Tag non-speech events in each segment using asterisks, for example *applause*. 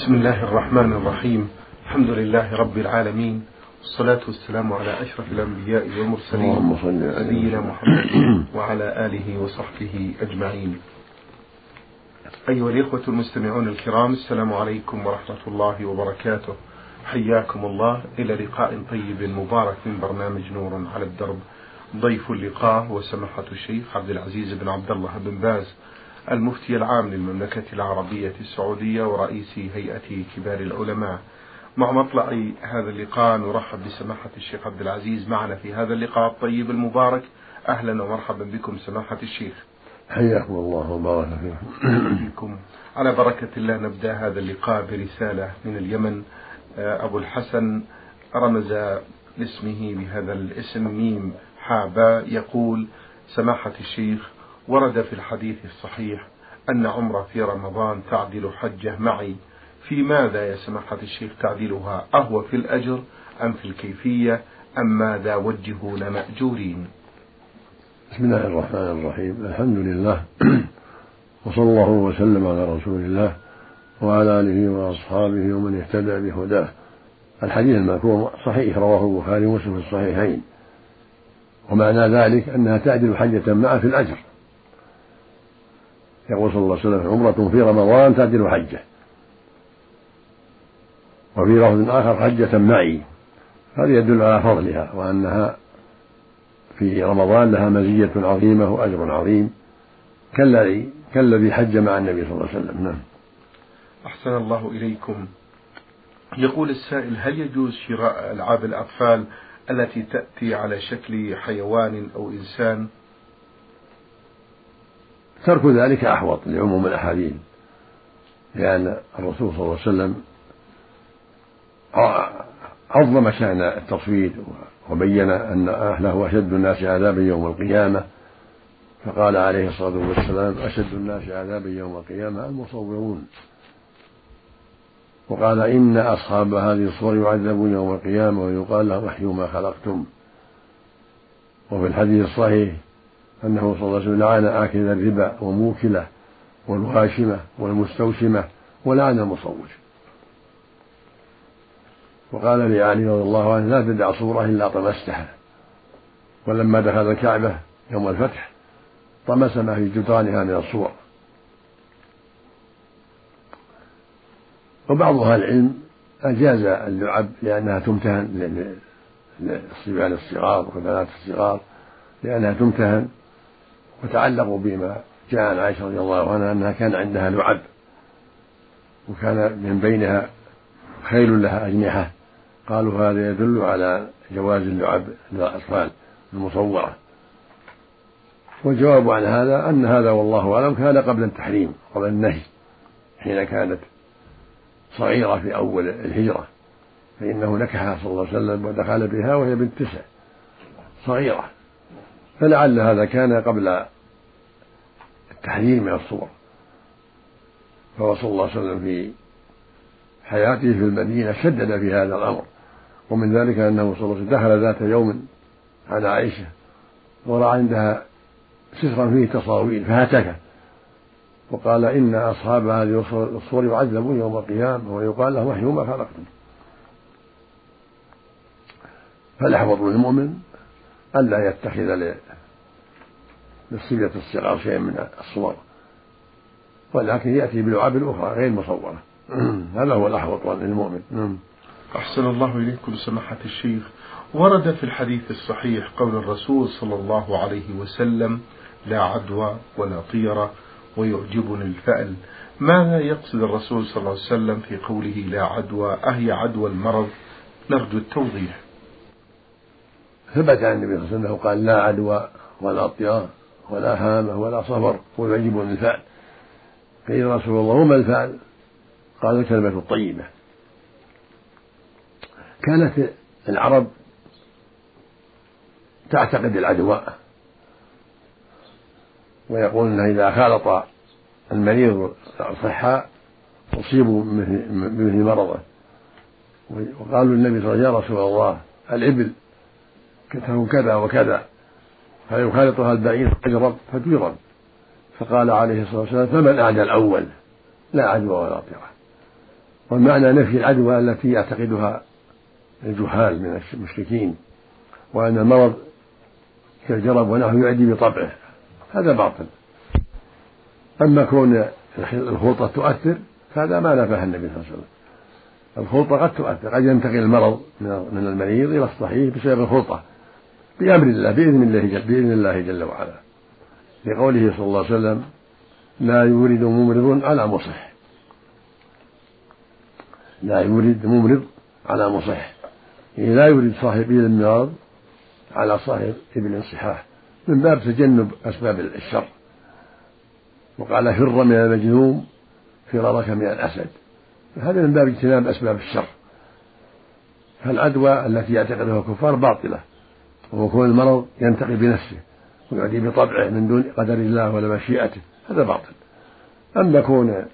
بسم الله الرحمن الرحيم. الحمد لله رب العالمين. والصلاة والسلام على أشرف الأنبياء والمرسلين نبينا محمد. وعلى آله وصحبه أجمعين. أيها الإخوة المستمعون الكرام السلام عليكم ورحمة الله وبركاته. حياكم الله. إلى لقاء طيب مبارك من برنامج نور على الدرب. ضيف اللقاء وسماحة الشيخ عبد العزيز بن عبد الله بن باز. المفتي العام للمملكة العربية السعودية ورئيس هيئة كبار العلماء. مع مطلع هذا اللقاء نرحب بسماحة الشيخ عبد العزيز معنا في هذا اللقاء الطيب المبارك. أهلا ومرحبا بكم سماحة الشيخ. حياكم الله وبارك فيكم. على بركة الله نبدأ هذا اللقاء برسالة من اليمن. أبو الحسن رمز لاسمه بهذا الاسم ميم حابا يقول سماحة الشيخ ورد في الحديث الصحيح أن عمرة في رمضان تعدل حجة معي. في ماذا يا سماحة الشيخ تعدلها؟ أهو في الأجر أم في الكيفية؟ أم ماذا وجهون مأجورين بسم الله الرحمن الرحيم. الحمد لله *clears throat* وصلى الله وسلم على رسول الله وعلى آله وأصحابه ومن اهتدى بهداه. الحديث المذكور صحيح رواه البخاري ومسلم في الصحيحين. ومعنى ذلك أنها تعدل حجة معه في الأجر. يقول صلى الله عليه وسلم عمرة في رمضان تعدل حجة. وفي لفظ آخر حجة معي. هذا يدل على فضلها وأنها في رمضان لها مزية عظيمة وأجر عظيم. كالذي كالذي حج مع النبي صلى الله عليه وسلم. نعم. أحسن الله إليكم. يقول السائل هل يجوز شراء ألعاب الأطفال التي تأتي على شكل حيوان أو إنسان؟ ترك ذلك أحوط لعموم الأحاديث لأن الرسول صلى الله عليه وسلم عظم شأن التصوير وبين أن أهله أشد الناس عذابا يوم القيامة فقال عليه الصلاة والسلام أشد الناس عذابا يوم القيامة المصورون. وقال إن أصحاب هذه الصور يعذبون يوم القيامة ويقال لهم أحيوا ما خلقتم. وفي الحديث الصحيح أنه صلى الله عليه وسلم لعن آكل الربا وموكله والواشمة والمستوشمة ولعن المصوت وقال لعلي رضي الله عنه لا تدع صورة إلا طمستها. ولما دخل الكعبة يوم الفتح طمس ما في جدرانها من الصور. وبعض أهل العلم أجاز اللعب لأنها تمتهن للصبيان الصغار والبنات الصغار لأنها تمتهن وتعلقوا بما جاء عن عائشة رضي الله عنها أنها كان عندها لعب وكان من بينها خيل لها أجنحة. قالوا هذا يدل على جواز اللعب للأطفال المصورة. والجواب عن هذا أن هذا والله أعلم كان قبل التحريم قبل النهي حين كانت صغيرة في أول الهجرة. فإنه نكحها صلى الله عليه وسلم ودخل بها وهي بنت تسع. صغيرة. فلعل هذا كان قبل التحذير من الصور. فهو صلى الله عليه وسلم في حياته في المدينة شدد في هذا الأمر ومن ذلك أنه صلى الله عليه وسلم دخل ذات يوم على عائشة ورأى عندها سترا فيه تصاوير فهتك. وقال إن أصحاب هذه الصور يعذبون يوم القيامة ويقال لهم احيوا ما خلقتم. فالأحوط للمؤمن ألا يتخذ للصبية الصغار شيئا من الصور. ولكن يأتي بلعاب أخرى غير مصورة. *clears throat* هذا هو الأحوط للمؤمن. نعم. أحسن الله إليكم سماحة الشيخ. ورد في الحديث الصحيح قول الرسول صلى الله عليه وسلم لا عدوى ولا طيرة ويعجبني الفأل. ماذا يقصد الرسول صلى الله عليه وسلم في قوله لا عدوى أهي عدوى المرض؟ نرجو التوضيح. ثبت عن النبي صلى الله عليه وسلم قال لا عدوى ولا طيار ولا هامة ولا صفر ويعجبني الفأل قيل رسول الله وما الفأل قال الكلمة الطيبة. كانت العرب تعتقد العدوى ويقول انه إذا خالط المريض الصحاء اصيبوا بمثل مرضه. وقالوا للنبي صلى الله عليه وسلم يا رسول الله الإبل تكون كذا وكذا فيخالطها البعير فيجرب فتجرب فقال عليه الصلاة والسلام فمن أعدى الأول؟ لا عدوى ولا طيره والمعنى نفي العدوى التي يعتقدها الجهال من المشركين وأن المرض كالجرب ونحو يعدي بطبعه. هذا باطل. أما كون الخلطة تؤثر فهذا ما نفاه النبي صلى الله عليه وسلم. الخلطة قد تؤثر قد ينتقل المرض من المريض إلى الصحيح بسبب الخلطة. بأمر الله بإذن الله جل بإذن الله جل وعلا. لقوله صلى الله عليه وسلم لا يورد ممرض على مصح. لا يورد ممرض على مصح. يعني لا يورد صاحب إبل المرض على صاحب إبل الصحاح من باب تجنب أسباب الشر وقال فر من المجنون فرارك من الأسد. هذا من باب اجتناب أسباب الشر. فالعدوى التي يعتقدها الكفار باطلة. وهو كون المرض ينتقي بنفسه ويعدي بطبعه من دون قدر الله ولا مشيئته هذا باطل. أما كون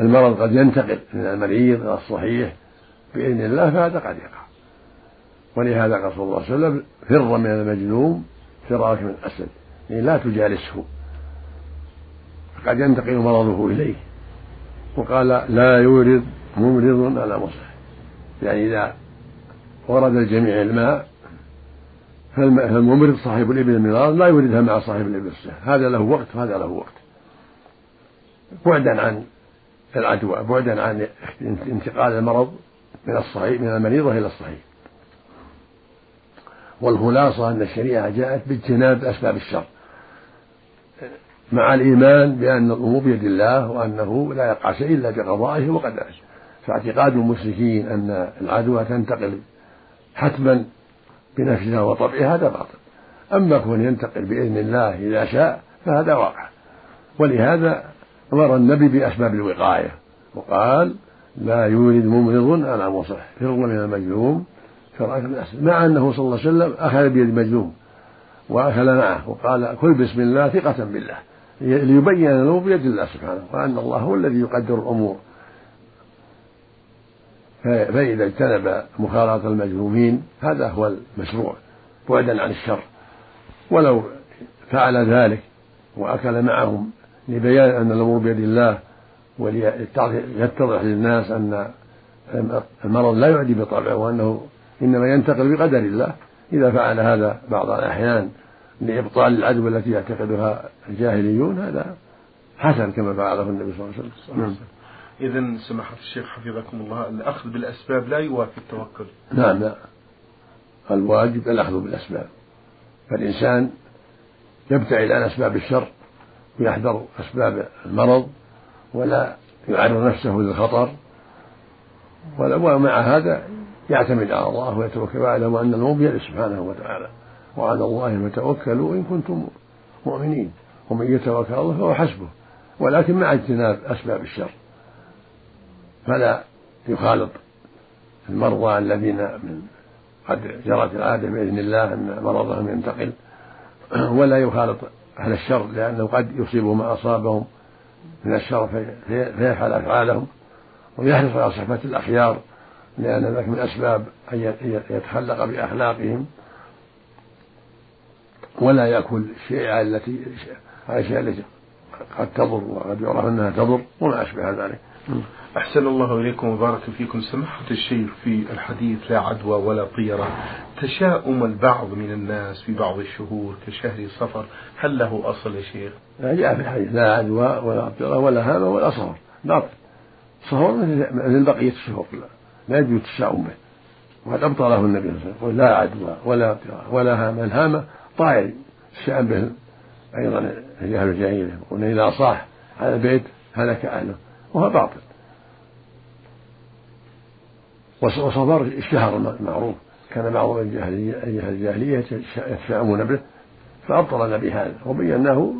المرض قد ينتقل من المريض إلى الصحيح بإذن الله فهذا قد يقع. ولهذا قال صلى الله عليه وسلم فر من المجنون فرارك من الأسد. يعني لا تجالسه. قد ينتقل مرضه إليه. وقال لا يورد ممرض على مصح يعني إذا ورد الجميع الماء فالممرض صاحب الإبل المرار؟ لا يوردها مع صاحب الإبل الصحيح هذا له وقت وهذا له وقت. بعدا عن العدوى بعدا عن انتقال المرض من الصحيح من المريضة إلى الصحيح والخلاصة أن الشريعة جاءت باجتناب أسباب الشر. مع الإيمان بأن الأمور بيد الله وأنه لا يقع شيء إلا بقضائه وقدره. فاعتقاد المشركين أن العدوى تنتقل حتما بنفسها وطبعها هذا باطل. أما كون ينتقل بإذن الله إذا شاء فهذا واقع. ولهذا أمر النبي بأسباب الوقاية. وقال لا يولد ممرض على مصح. فر من المجنون فرأك من أسد مع أنه صلى الله عليه وسلم أخذ بيد المجنون وأكل معه. وقال كل بسم الله ثقة بالله. ليبين أنه بيد الله سبحانه. وأن الله هو الذي يقدر الأمور. فإذا اجتنب مخالطة المجنومين هذا هو المشروع بعدا عن الشر ولو فعل ذلك وأكل معهم لبيان أن الأمور بيد الله وليتضح للناس أن المرض لا يعدي بطبعه وأنه إنما ينتقل بقدر الله إذا فعل هذا بعض الأحيان لإبطال العدوى التي يعتقدها الجاهليون هذا حسن كما فعله النبي صلى الله عليه وسلم. إذا سماحة الشيخ حفظكم الله الأخذ بالأسباب لا يوافي التوكل. نعم لا. الواجب الأخذ بالأسباب. فالإنسان يبتعد عن أسباب الشر ويحذر أسباب المرض ولا يعرض نفسه للخطر. ومع هذا يعتمد على الله ويتوكل ويعلم أن الأمور بيده سبحانه وتعالى. وعلى الله فتوكلوا إن كنتم مؤمنين. ومن يتوكل الله فهو حسبه. ولكن مع اجتناب أسباب الشر. فلا يخالط المرضى الذين من قد جرت العادة بإذن الله أن مرضهم ينتقل ولا يخالط أهل الشر لأنه قد يصيبهم ما أصابهم من الشر فيفعل أفعالهم ويحرص على صحبة الأخيار لأن ذلك من أسباب أن يتخلق بأخلاقهم ولا يأكل الشيء التي الأشياء التي قد تضر وقد يعرف أنها تضر وما أشبه ذلك. أحسن الله إليكم وبارك فيكم. سماحة الشيخ في الحديث لا عدوى ولا طيرة. تشاؤم البعض من الناس في بعض الشهور كشهر صفر. هل له أصل يا شيخ؟ جاء في الحديث لا عدوى ولا طيرة ولا هامة ولا صفر. باطل صفر مثل بقية الشهور. لا, يجوز التشاؤم به وقد أبطله النبي صلى الله عليه وسلم. لا عدوى ولا طيرة ولا هامة. الهامة طائر الشأن به أيضا أهل الجاهلية يقول إذا صاح على البيت هلك أهله. وهو باطل. وصبر الشهر معروف كان بعض الجاهلية يتشاءمون به فأبطلنا بهذا وبيناه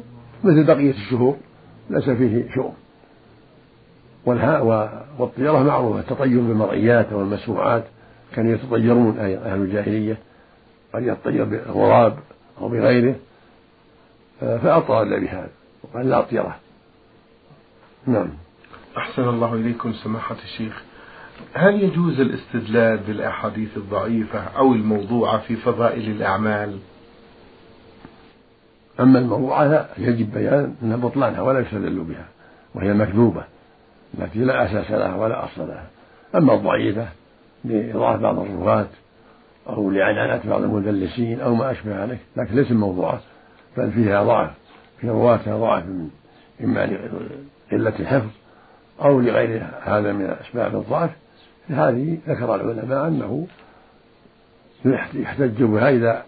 مثل بقية الشهور ليس فيه شؤم. والهاء والطيرة معروفة التطير بالمرئيات والمسموعات. كانوا يتطيرون أهل الجاهلية. قد يتطير بالغراب أو بغيره. فأبطل بهذا وقال لا طيرة. نعم. أحسن الله إليكم سماحة الشيخ. هل يجوز الاستدلال بالأحاديث الضعيفة أو الموضوعة في فضائل الأعمال؟ أما الموضوعة يجب بيان أن بطلانها ولا يستدل بها وهي مكذوبة التي لا أساس لها ولا أصل لها. أما الضعيفة لإضافة بعض الرواة أو لعنعنة بعض المدلسين أو ما أشبه ذلك لكن ليس موضوعة بل فيها ضعف في رواتها ضعف إما لقلة الحفظ أو لغير هذا من أسباب الضعف هذه ذكر العلماء أنه يحتج بها إذا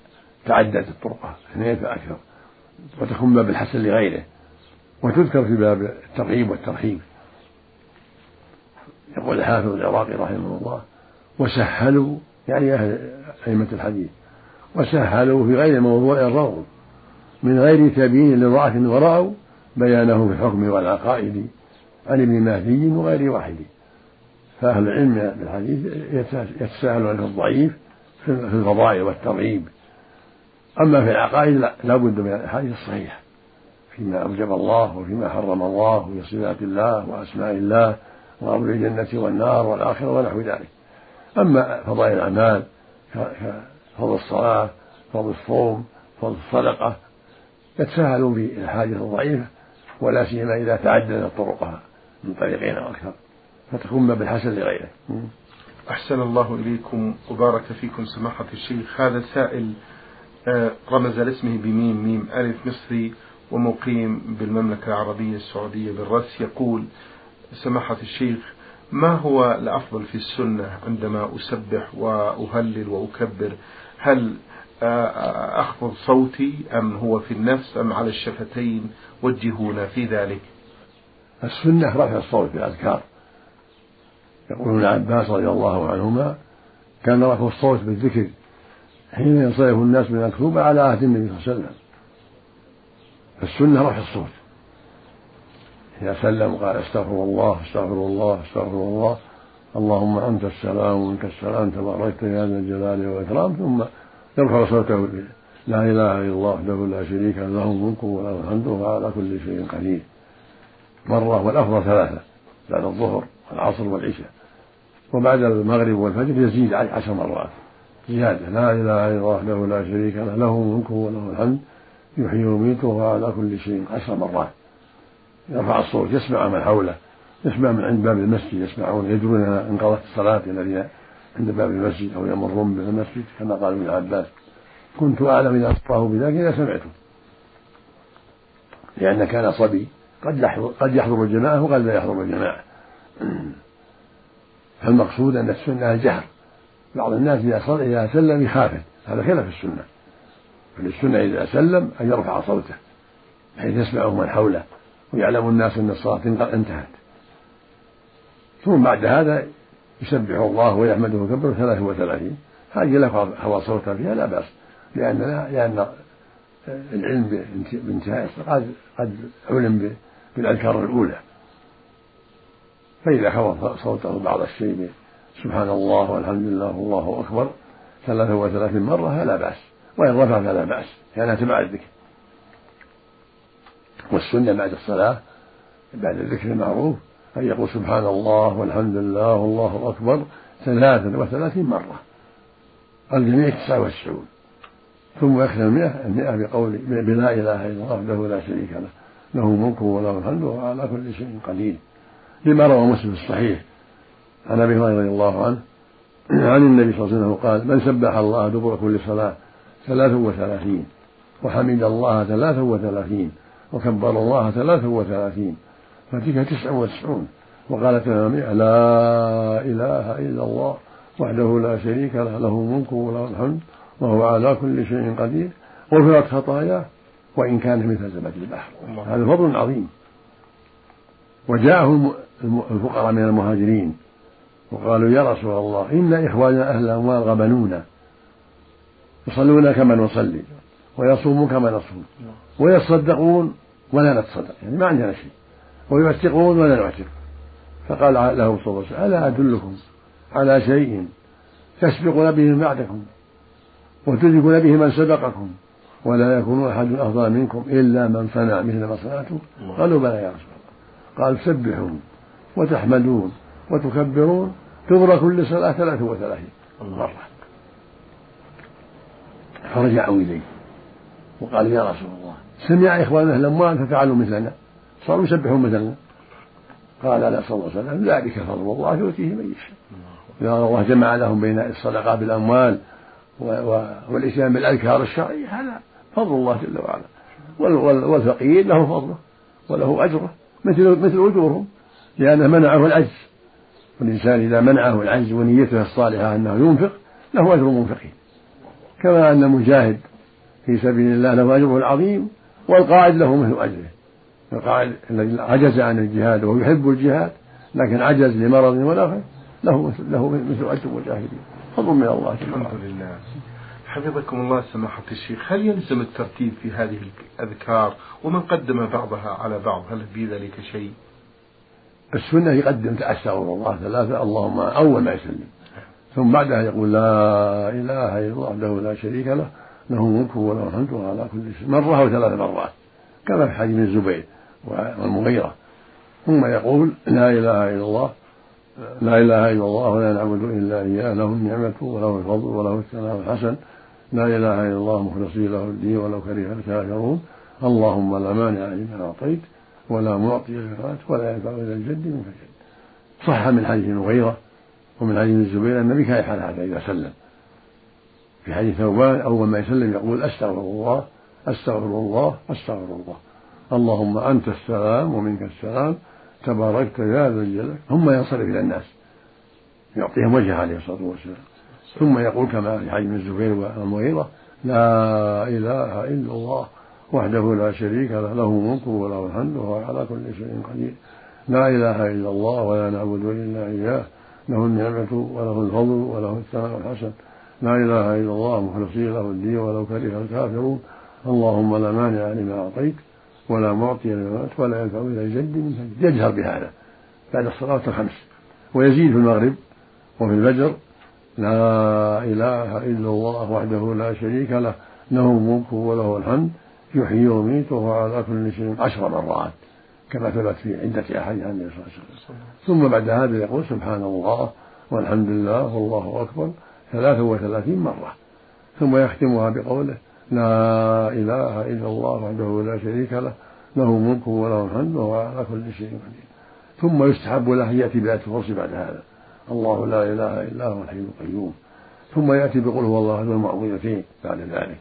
تعدت الطرقة اثنين فأكثر وتكون باب الحسن لغيره وتذكر في باب الترغيب والترهيب يقول الحافظ العراقي رحمه الله وسهلوا يعني أهل أئمة الحديث وسهلوا في غير موضوع الروض من غير تبيين لضعف ورأوا بيانه في الحكم والعقائد عن ابن مهدي وغير واحد. فأهل العلم بالحديث يتساهلون في الضعيف في الفضائل والترغيب. أما في العقائد لا لابد من الأحاديث الصحيحة. فيما أوجب الله وفيما حرم الله وفي صفات الله وأسماء الله وأمر الجنة والنار والآخرة ونحو ذلك. أما فضائل الأعمال كفضل الصلاة فضل الصوم فضل الصدقة يتساهلون في الأحاديث الضعيفة ولا سيما إذا تعددت طرقها. من طريقين أو أكثر فتكون ما بالحسن لغيره أحسن الله إليكم. وبارك فيكم سماحة الشيخ. هذا سائل آه، رمز لاسمه بميم ميم ألف مصري ومقيم بالمملكة العربية السعودية بالرس يقول سماحة الشيخ ما هو الأفضل في السنة عندما أسبح وأهلل وأكبر؟ هل آه، أخفض صوتي أم هو في النفس أم على الشفتين؟ وجهونا في ذلك. السنة رفع الصوت في الأذكار. يقول ابن عباس رضي الله عنهما كان رفع الصوت بالذكر حين ينصرف الناس من المكتوبة على عهد النبي صلى الله عليه وسلم. فالسنة رفع الصوت. إذا سلم قال استغفر الله استغفر الله استغفر الله. اللهم أنت السلام ومنك السلام تباركت يا ذا الجلال والإكرام. ثم يرفع صوته لا إله إلا الله وحده لا شريك له الملك وله الحمد وهو على كل شيء قدير. مرة والأفضل ثلاثة بعد الظهر والعصر والعشاء. وبعد المغرب والفجر يزيد عشر مرات. زيادة. لا إله إلا الله وحده لا شريك له له الملك وله الحمد يحيي ويميت وهو على كل شيء عشر مرات. يرفع الصوت يسمع من حوله يسمع من عند باب المسجد يسمعون يدرون انقضت الصلاة الذين عند باب المسجد أو يمرون بالمسجد كما قال ابن عباس. كنت أعلم إذا أخبره بذلك إذا سمعته. لأن كان صبي. قد يحضر قد يحضر الجماعة وقد لا يحضر الجماعة. فالمقصود أن السنة الجهر. بعض الناس إذا صلى إذا سلم يخافت. هذا خلاف السنة. فالسنة إذا سلم أن يرفع صوته بحيث يسمعه من حوله ويعلم الناس أن الصلاة انتهت. ثم بعد هذا يسبح الله ويحمده ويكبر ثلاثة وثلاثين. هذه له هوى صوتا فيها لا بأس. لأن لأن العلم بانتهاء قد قد علم بالأذكار الأولى. فإذا هوى صوته بعض الشيء سبحان الله والحمد لله والله أكبر ثلاثة وثلاثين مرة فلا بأس. وإن رفع فلا بأس لأنها تبع الذكر. والسنة بعد الصلاة بعد الذكر المعروف أن يقول سبحان الله والحمد لله والله أكبر ثلاثا وثلاثين مرة. الجميع تسعة وتسعون. ثم يختم المئة المئة بقول بلا إله إلا الله وحده لا شريك له. له ملك وله الحمد وهو على كل شيء قدير. لما روى مسلم في الصحيح عن أبي هريرة رضي الله عنه عن النبي صلى الله عليه وسلم قال من سبح الله دبر كل صلاة ثلاث وثلاثين وحمد الله ثلاث وثلاثين وكبر الله ثلاث وثلاثين فتلك تسع وتسعون وقال تمامية لا إله إلا الله وحده لا شريك له له الملك وله الحمد وهو على كل شيء قدير غفرت خطاياه وإن كانت مثل زبد البحر. هذا فضل عظيم. وجاءه الفقراء من المهاجرين. وقالوا يا رسول الله إن إخواننا أهل الأموال غبنونا. يصلون كما نصلي ويصومون كما نصوم ويتصدقون ولا نتصدق. يعني ما عندنا شيء. ويعتقون ولا نعتق. فقال له صلى الله عليه وسلم ألا أدلكم على شيء تسبقون به من بعدكم وتدركون به من سبقكم؟ ولا يكون أحد أفضل منكم إلا من صنع مثل ما صنعتم. قالوا بلى يا رسول الله. قال سبحون وتحمدون وتكبرون تبرى كل صلاة ثلاثة وثلاثين. مرة. فرجعوا إليه. وقالوا يا رسول الله سمع إخواننا الأموال ففعلوا مثلنا. صاروا يسبحون مثلنا. قال لا صلى الله عليه وسلم ذلك فضل الله يؤتيه من يشاء. لأن الله جمع لهم بين الصدقة بالأموال والإتيان بالأذكار الشرعية. هذا فضل الله جل وعلا. والفقير له فضله وله أجره مثل مثل أجورهم لأنه منعه العجز. والإنسان إذا منعه العجز ونيته الصالحة أنه ينفق له أجر منفقين. كما أن المجاهد في سبيل الله له أجره العظيم والقاعد له مثل أجره. القاعد الذي عجز عن الجهاد وهو يحب الجهاد لكن عجز لمرض ولا له له مثل أجر المجاهدين. فضل من الله الحمد لله. حفظكم الله سماحة الشيخ هل يلزم الترتيب في هذه الأذكار؟ ومن قدم بعضها على بعض هل في ذلك شيء؟ السنة يقدم أستغفر الله ثلاثة اللهم أول ما يسلم. ثم بعدها يقول لا إله إلا الله وحده لا شريك له له الملك وله الحمد على كل شيء. مرة أو ثلاث مرات كما في حديث الزبير والمغيرة. ثم يقول لا إله إلا الله لا إله إلا الله ولا نعبد إلا إياه له النعمة وله الفضل وله الثناء الحسن. لا إله إلا الله مخلصين له الدين ولو كره الكافرون. اللهم لا مانع لما أعطيت ولا معطي لما ولا ينفع إلى الجد من فجد صح من حديث المغيرة ومن حديث الزبير أن كان يفعل هذا إذا سلم. في حديث ثوبان أول ما يسلم يقول أستغفر الله أستغفر الله أستغفر الله. اللهم أنت السلام ومنك السلام تباركت يا ذا الجلال. ثم ينصرف إلى الناس يعطيهم وجهه عليه الصلاة والسلام. ثم يقول كما في حديث الزبير والمغيرة لا إله إلا الله وحده لا شريك له له الملك وله الحمد وهو على كل شيء قدير. لا إله إلا الله ولا نعبد إلا إياه له النعمة وله الفضل وله الثناء الحسن. لا إله إلا الله مخلصين له الدين ولو كره الكافرون. اللهم لا مانع لما أعطيت ولا معطي لما ولا ينفع إلى الجد من يجهر بهذا. بعد الصلاة الخمس. ويزيد في المغرب وفي الفجر لا إله إلا الله وحده لا شريك له له الملك وله الحمد يحيي ويميت وهو على كل شيء عشر مرات كما ثبت في عدة أحاديث عن النبي صلى الله عليه وسلم. ثم بعد هذا يقول سبحان الله والحمد لله والله أكبر ثلاثة وثلاثين مرة. ثم يختمها بقوله لا إله إلا الله وحده لا شريك له له الملك وله الحمد وهو على كل شيء قدير. ثم يستحب له يأتي بآية الكرسي بعد هذا. الله لا إله إلا هو الحي القيوم. ثم يأتي بقول هو الله أحد المعوذتين بعد ذلك.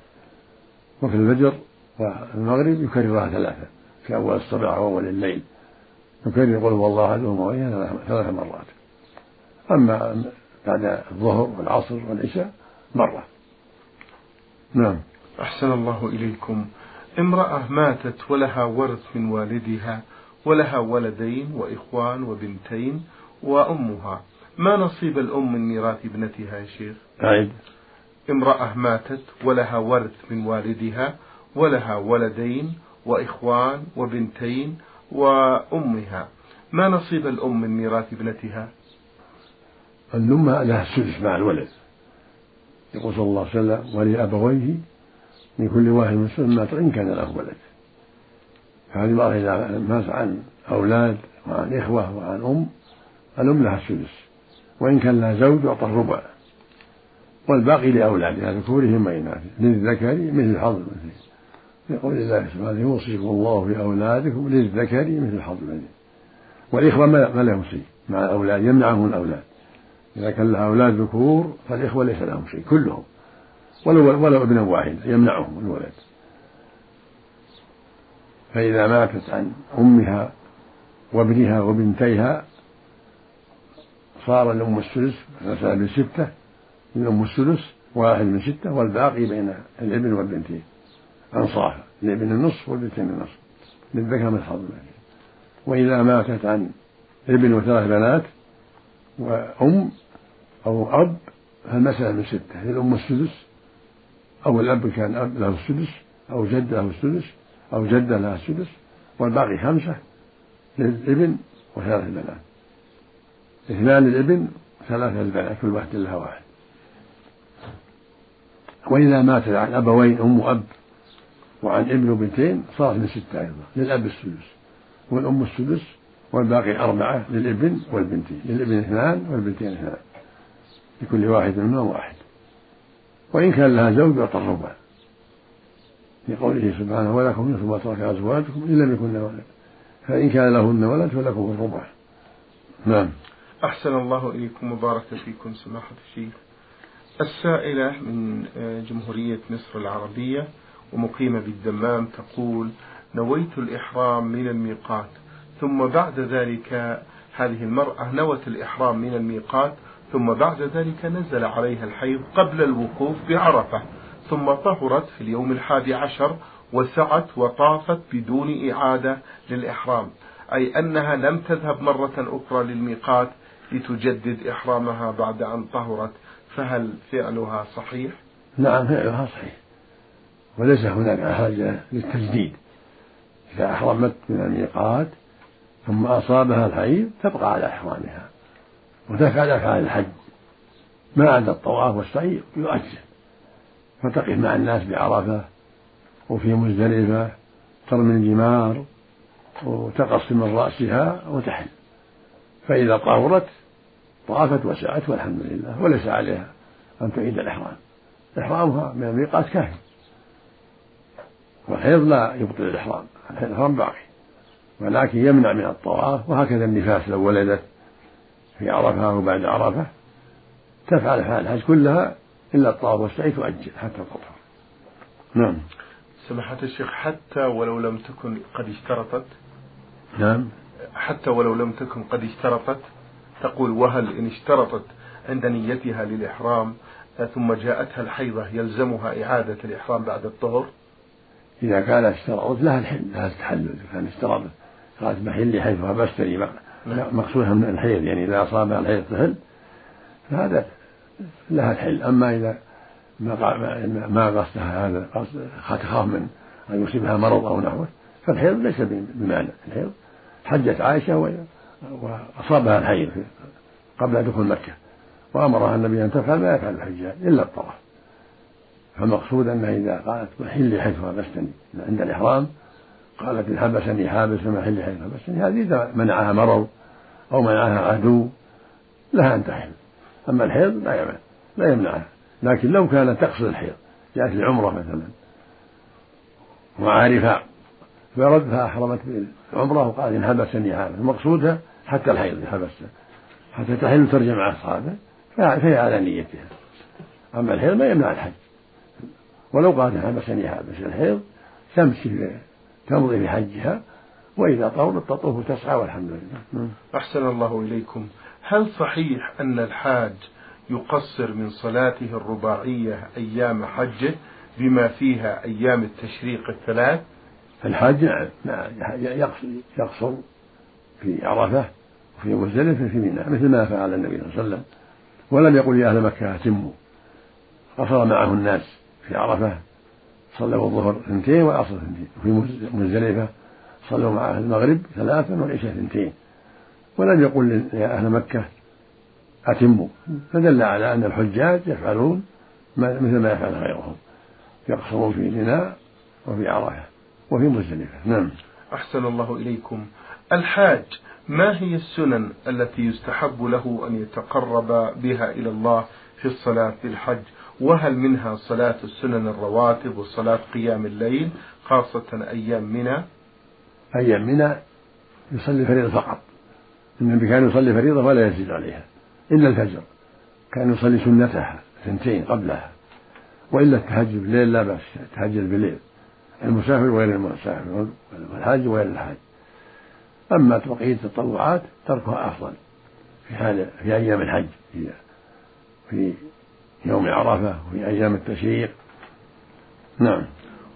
وفي الفجر والمغرب يكررها ثلاثة. في أول الصباح وأول الليل. يكرر قل هو الله أحد ثلاث مرات. أما بعد الظهر والعصر والعشاء مرة. نعم. أحسن الله إليكم. امرأة ماتت ولها ورث من والدها ولها ولدين وإخوان وبنتين وأمها. ما نصيب الأم من ميراث ابنتها يا شيخ؟ أعد امرأة ماتت ولها ورث من والدها ولها ولدين وإخوان وبنتين وأمها. ما نصيب الأم من ميراث ابنتها؟ الأم لها السدس مع الولد. يقول صلى الله عليه وسلم ولأبويه من كل واحد مسلم مات إن كان له ولد. فهذه المرأة إذا مات عن أولاد وعن إخوة وعن أم. الأم لها السدس وإن كان لها زوج يعطى الربع والباقي لأولادها ذكورهم وإناثهم للذكر مثل حظ الأنثيين يقول الله سبحانه يوصيكم الله في أولادكم للذكر مثل حظ الأنثيين والإخوة ما لهم شيء مع الأولاد يمنعهم الأولاد. إذا كان لها أولاد ذكور فالإخوة ليس لهم شيء كلهم. ولو ولو ابنا واحدا يمنعهم الولد. فإذا ماتت عن أمها وابنها وبنتيها صار الأم السدس مثلا بستة الأم السدس واحد من ستة والباقي بين الابن والبنتين. أنصاف الابن النصف والبنتين النصف. للذكر من حظ وإذا ماتت عن ابن وثلاث بنات وأم أو أب فالمسألة من ستة. للأم السدس أو الأب كان أب له السدس أو جد له السدس أو جدة لها السدس والباقي خمسة للابن وثلاث بنات. اثنان للابن ثلاثة للبنات كل واحد لها واحد. وإذا مات عن أبوين أم وأب وعن ابن وبنتين صارت من ستة أيضا للأب السدس والأم السدس والباقي أربعة للإبن والبنتين للإبن اثنان والبنتين اثنان. لكل واحد منهما واحد. وإن كان لها زوج يعطى الربع لقوله سبحانه ولكم نصف ما ترك أزواجكم إن لم يكن ولد. فإن كان لهن ولد فلكم الربع. نعم. أحسن الله إليكم وبارك فيكم سماحة الشيخ. السائلة من آه، جمهورية مصر العربية ومقيمة بالدمام تقول نويت الإحرام من الميقات ثم بعد ذلك هذه المرأة نوت الإحرام من الميقات ثم بعد ذلك نزل عليها الحيض قبل الوقوف بعرفة ثم طهرت في اليوم الحادي عشر وسعت وطافت بدون إعادة للإحرام. أي أنها لم تذهب مرة أخرى للميقات لتجدد إحرامها بعد أن طهرت فهل فعلها صحيح؟ نعم فعلها صحيح. وليس هناك حاجة للتجديد. إذا أحرمت من الميقات ثم أصابها الحيض تبقى على إحرامها. وتفعل أفعال الحج. ما عدا الطواف والسعي يؤجل. فتقف مع الناس بعرفة وفي مزدلفة ترمي الجمار وتقص من رأسها وتحل. فإذا طهرت طافت وسعت والحمد لله وليس عليها أن تعيد الإحرام. إحرامها من الميقات كافي والحيض لا يبطل الإحرام الإحرام باقي. ولكن يمنع من الطواف وهكذا النفاس لو ولدت في عرفة أو بعد عرفة تفعل أفعال الحج كلها إلا الطواف والسعي تؤجل حتى تطهر نعم. سماحة الشيخ حتى ولو لم تكن قد اشترطت نعم. حتى ولو لم تكن قد اشترطت تقول وهل إن اشترطت عند نيتها للإحرام ثم جاءتها الحيضة يلزمها إعادة الإحرام بعد الطهر؟ إذا كان اشترطت لها الحل لها التحلل إذا كان اشترطت قالت محلي حيث حبستني مقصودها من الحيض يعني إذا أصابها الحيض تحل فهذا لها الحل. أما إذا ما ما قصدها هذا قصد تخاف من أن يصيبها مرض أو نحوه فالحيض ليس بمعنى الحيض حجت عائشة وأصابها الحيض قبل دخول مكة وأمرها النبي أن تفعل ما يفعل الحجاج إلا الطواف. فالمقصود أنها إذا قالت محلي حيث حبستني عند الإحرام قالت إن حبسني حابس فمحلي حيث حبسني هذه إذا منعها مرض أو منعها عدو لها أن تحل. أما الحيض لا يمنع لا يمنعها. لكن لو كانت تقصد الحيض جاءت لعمرة مثلا وعارفة فردها بالعمرة وقالت إن حبسني هذا. المقصودها حتى الحيض حبسها حتى تحل ترجع مع أصحابه فهي على نيتها أما الحيض ما يمنع الحج. ولو قالت إن حبسني حابس الحيض تمشي تمضي في حجها وإذا طولت تطوف وتسعى والحمد لله. أحسن الله إليكم. هل صحيح أن الحاج يقصر من صلاته الرباعية أيام حجه بما فيها أيام التشريق الثلاث؟ الحاج نعم يقصر في عرفة وفي مزدلفة في منى مثل ما فعل النبي صلى الله عليه وسلم. ولم يقل يا أهل مكة أتموا قصر معه الناس في عرفة صلوا الظهر اثنتين والعصر اثنتين. وفي مزدلفة صلوا مع أهل المغرب ثلاثا والعشاء اثنتين. ولم يقل يا أهل مكة أتموا فدل على أن الحجاج يفعلون مثل ما يفعل غيرهم. يقصرون في منى وفي عرفة. وفي مزدلفة. نعم. أحسن الله إليكم. الحاج ما هي السنن التي يستحب له أن يتقرب بها إلى الله في الصلاة في الحج؟ وهل منها صلاة السنن الرواتب وصلاة قيام الليل خاصة أيام منى؟ أيام منى يصلي فريضة فقط. النبي كان يصلي فريضة ولا يزيد عليها إلا الفجر. كان يصلي سنتها سنتين قبلها. وإلا التهجد بالليل لا بأس التهجد بالليل. المسافر وغير المسافر والحاج وغير الحاج أما بقية التطوعات تركها أفضل في هذا في أيام الحج في, في يوم عرفة وفي أيام التشريق. نعم.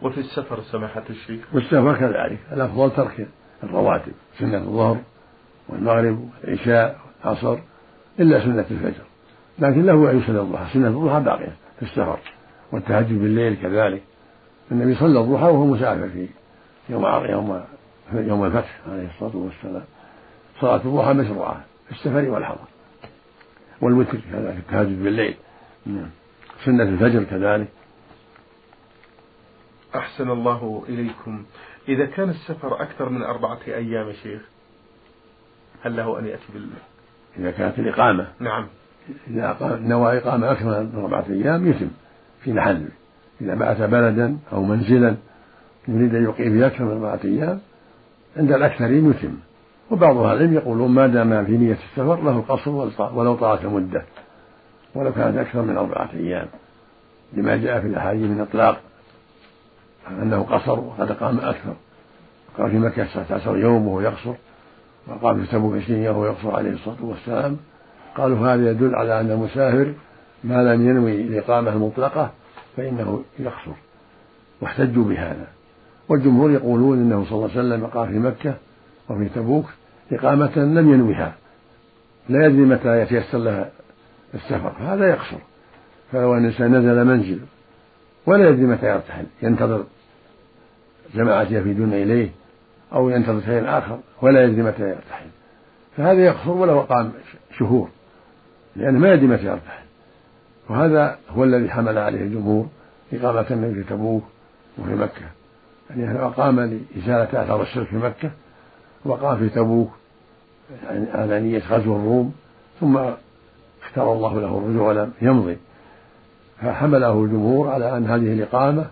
وفي السفر سماحة الشيخ؟ والسفر كذلك الأفضل ترك الرواتب سنة الظهر والمغرب والعشاء والعصر إلا سنة الفجر. لكن له أن يصلي الضحى سنة الضحى باقية في السفر والتهجد بالليل كذلك. النبي صلى الضحى وهو مسافر في يوم يوم يوم الفتح عليه الصلاة والسلام. صلاة الضحى مشروعة في السفر والحضر والوتر كذلك التهجد بالليل. نعم. سنة الفجر كذلك. أحسن الله إليكم. إذا كان السفر أكثر من أربعة أيام يا شيخ هل له أن يأتي بال إذا كانت الإقامة. نعم. إذا نوى إقامة أكثر من أربعة أيام يتم في محل إذا بعث بلدا أو منزلا يريد أن يقيم فيه أكثر من أربعة أيام عند الأكثرين يتم. وبعض أهل العلم يقولون ما دام في نية السفر له القصر ولو طالت المدة ولو كانت أكثر من أربعة أيام. لما جاء في الأحاديث من إطلاق أنه قصر وقد قام أكثر. قام في مكة 19 يوم وهو يقصر. وقام في تبوك 20 يوم وهو يقصر عليه الصلاة والسلام. قالوا هذا يدل على أن المسافر ما لم ينوي الإقامة المطلقة فإنه يقصر واحتجوا بهذا. والجمهور يقولون إنه صلى الله عليه وسلم قام في مكة وفي تبوك إقامة لم ينوها. لا يدري متى يتيسر لها السفر. فهذا يقصر فلو أن الإنسان نزل منزل ولا يدري متى يرتحل. ينتظر جماعة يفيدون إليه أو ينتظر شيء آخر ولا يدري متى يرتحل. فهذا يقصر ولو أقام شهور. لأنه ما يدري متى يرتحل. وهذا هو الذي حمل عليه الجمهور إقامة النبي في تبوك وفي مكة. يعني أقام لإزالة آثار الشرك في مكة وقام في تبوك يعني على نية غزو الروم ثم اختار الله له الرجوع ولم يمضي. فحمله الجمهور على أن هذه الإقامة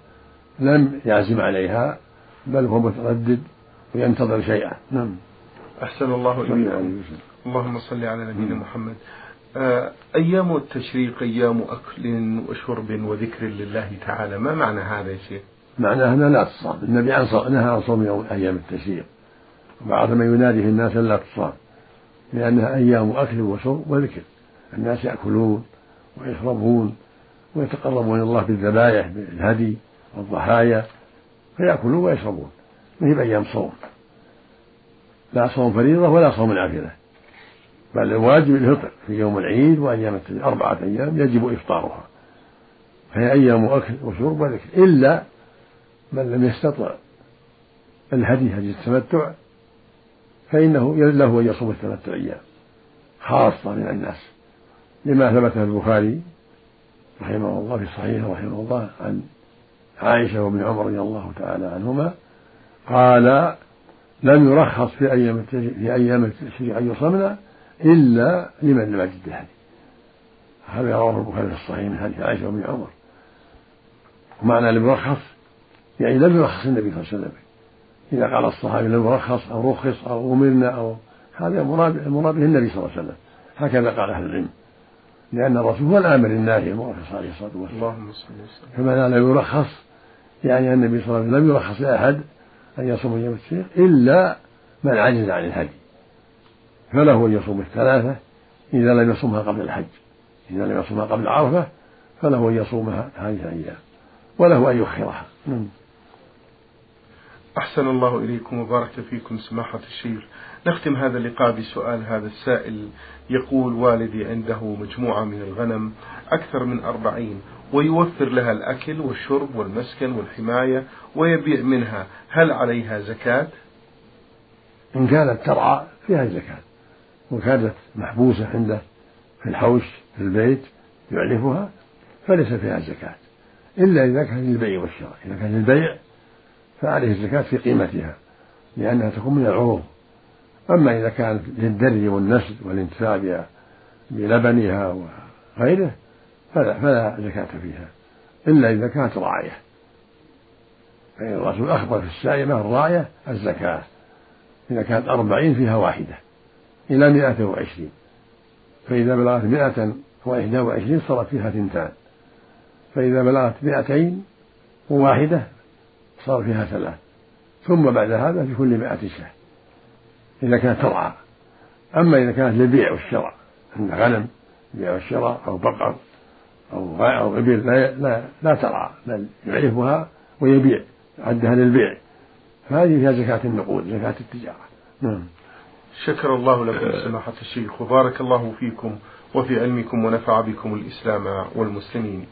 لم يعزم عليها بل هو متردد وينتظر شيئا. نعم. أحسن الله إليكم. اللهم صل على نبينا محمد. آه، أيام التشريق أيام أكل وشرب وذكر لله تعالى. ما معنى هذا يا شيخ؟ معناه أنها لا تصام النبي نهى عن صوم أيام التشريق. وبعض من ينادي في الناس لا تصام لأنها أيام أكل وشرب وذكر. الناس يأكلون ويشربون ويتقربون إلى الله بالذبائح بالهدي والضحايا فيأكلون ويشربون. ما هي بأيام صوم؟ لا صوم فريضة ولا صوم نافلة. بل الواجب الفطر في يوم العيد وأيام أربعة أيام يجب إفطارها. فهي أيام أكل وشرب وذكر إلا من لم يستطع الهدي هدي التمتع فإنه له أن يصوم الثلاثة أيام خاصة من الناس. لما ثبت في البخاري رحمه الله في صحيحه رحمه الله عن عائشة وابن عمر رضي الله تعالى عنهما قال لم يرخص في أيام في أيام التشريع أن يصمنا إلا لمن لم يجد الهدي هذا رواه البخاري في الصحيح من حديث عائشة وابن عمر؟ ومعنى لم يرخص يعني لم يرخص النبي صلى الله عليه وسلم. إذا قال الصحابي لم يرخص أو رخص أو أمرنا أو هذا مراد المراد به النبي صلى الله عليه وسلم. هكذا قال أهل العلم. لأن الرسول هو الآمر الناهي المرخص عليه الصلاة والسلام. اللهم صل وسلم. فمعنى لم يرخص يعني النبي صلى الله عليه وسلم لم يرخص لأحد أن يصوم يوم التشريق إلا من عجز عن الهدي. فله أن يصوم الثلاثة إذا لم يصومها قبل الحج إذا لم يصومها قبل عرفة فله أن يصومها هذه الأيام وله أن يؤخرها. نعم. أحسن الله إليكم وبارك فيكم سماحة الشيخ. نختم هذا اللقاء بسؤال هذا السائل. يقول والدي عنده مجموعة من الغنم أكثر من أربعين ويوفر لها الأكل والشرب والمسكن والحماية ويبيع منها. هل عليها زكاة؟ إن كانت ترعى فيها زكاة. وكانت محبوسة عنده في الحوش في البيت يعلفها فليس فيها زكاة. إلا إذا كان للبيع والشراء. إذا كان للبيع فعليه الزكاة في قيمتها لأنها تكون من العروض. أما إذا كانت للدري والنسل والانتفاع بلبنها وغيره فلا, فلا زكاة فيها. إلا إذا كانت راعية. فإن الرسول أخبر في السائمة الراعية الزكاة. إذا كانت أربعين فيها واحدة. إلى مائة وعشرين. فإذا بلغت مائة وإحدى وعشرين صارت فيها ثنتان. فإذا بلغت مائتين وواحدة صار فيها ثلاث. ثم بعد هذا في كل مائة شاة. إذا كانت ترعى. أما إذا كانت للبيع والشراء عند غنم بيع والشراء أو بقر أو أو إبل لا لا, لا ترعى بل يعرفها ويبيع عدها للبيع. فهذه فيها زكاة النقود زكاة التجارة. نعم. شكر الله لكم سماحة الشيخ وبارك الله فيكم وفي علمكم ونفع بكم الإسلام والمسلمين.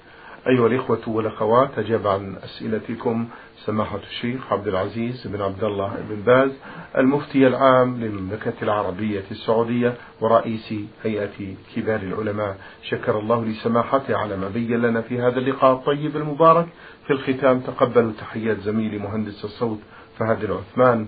أيها الإخوة والأخوات أجاب عن أسئلتكم سماحة الشيخ عبد العزيز بن عبد الله بن باز المفتي العام للمملكة العربية السعودية ورئيس هيئة كبار العلماء. شكر الله لسماحته على ما بين لنا في هذا اللقاء الطيب المبارك. في الختام تقبلوا تحيات زميلي مهندس الصوت فهد العثمان.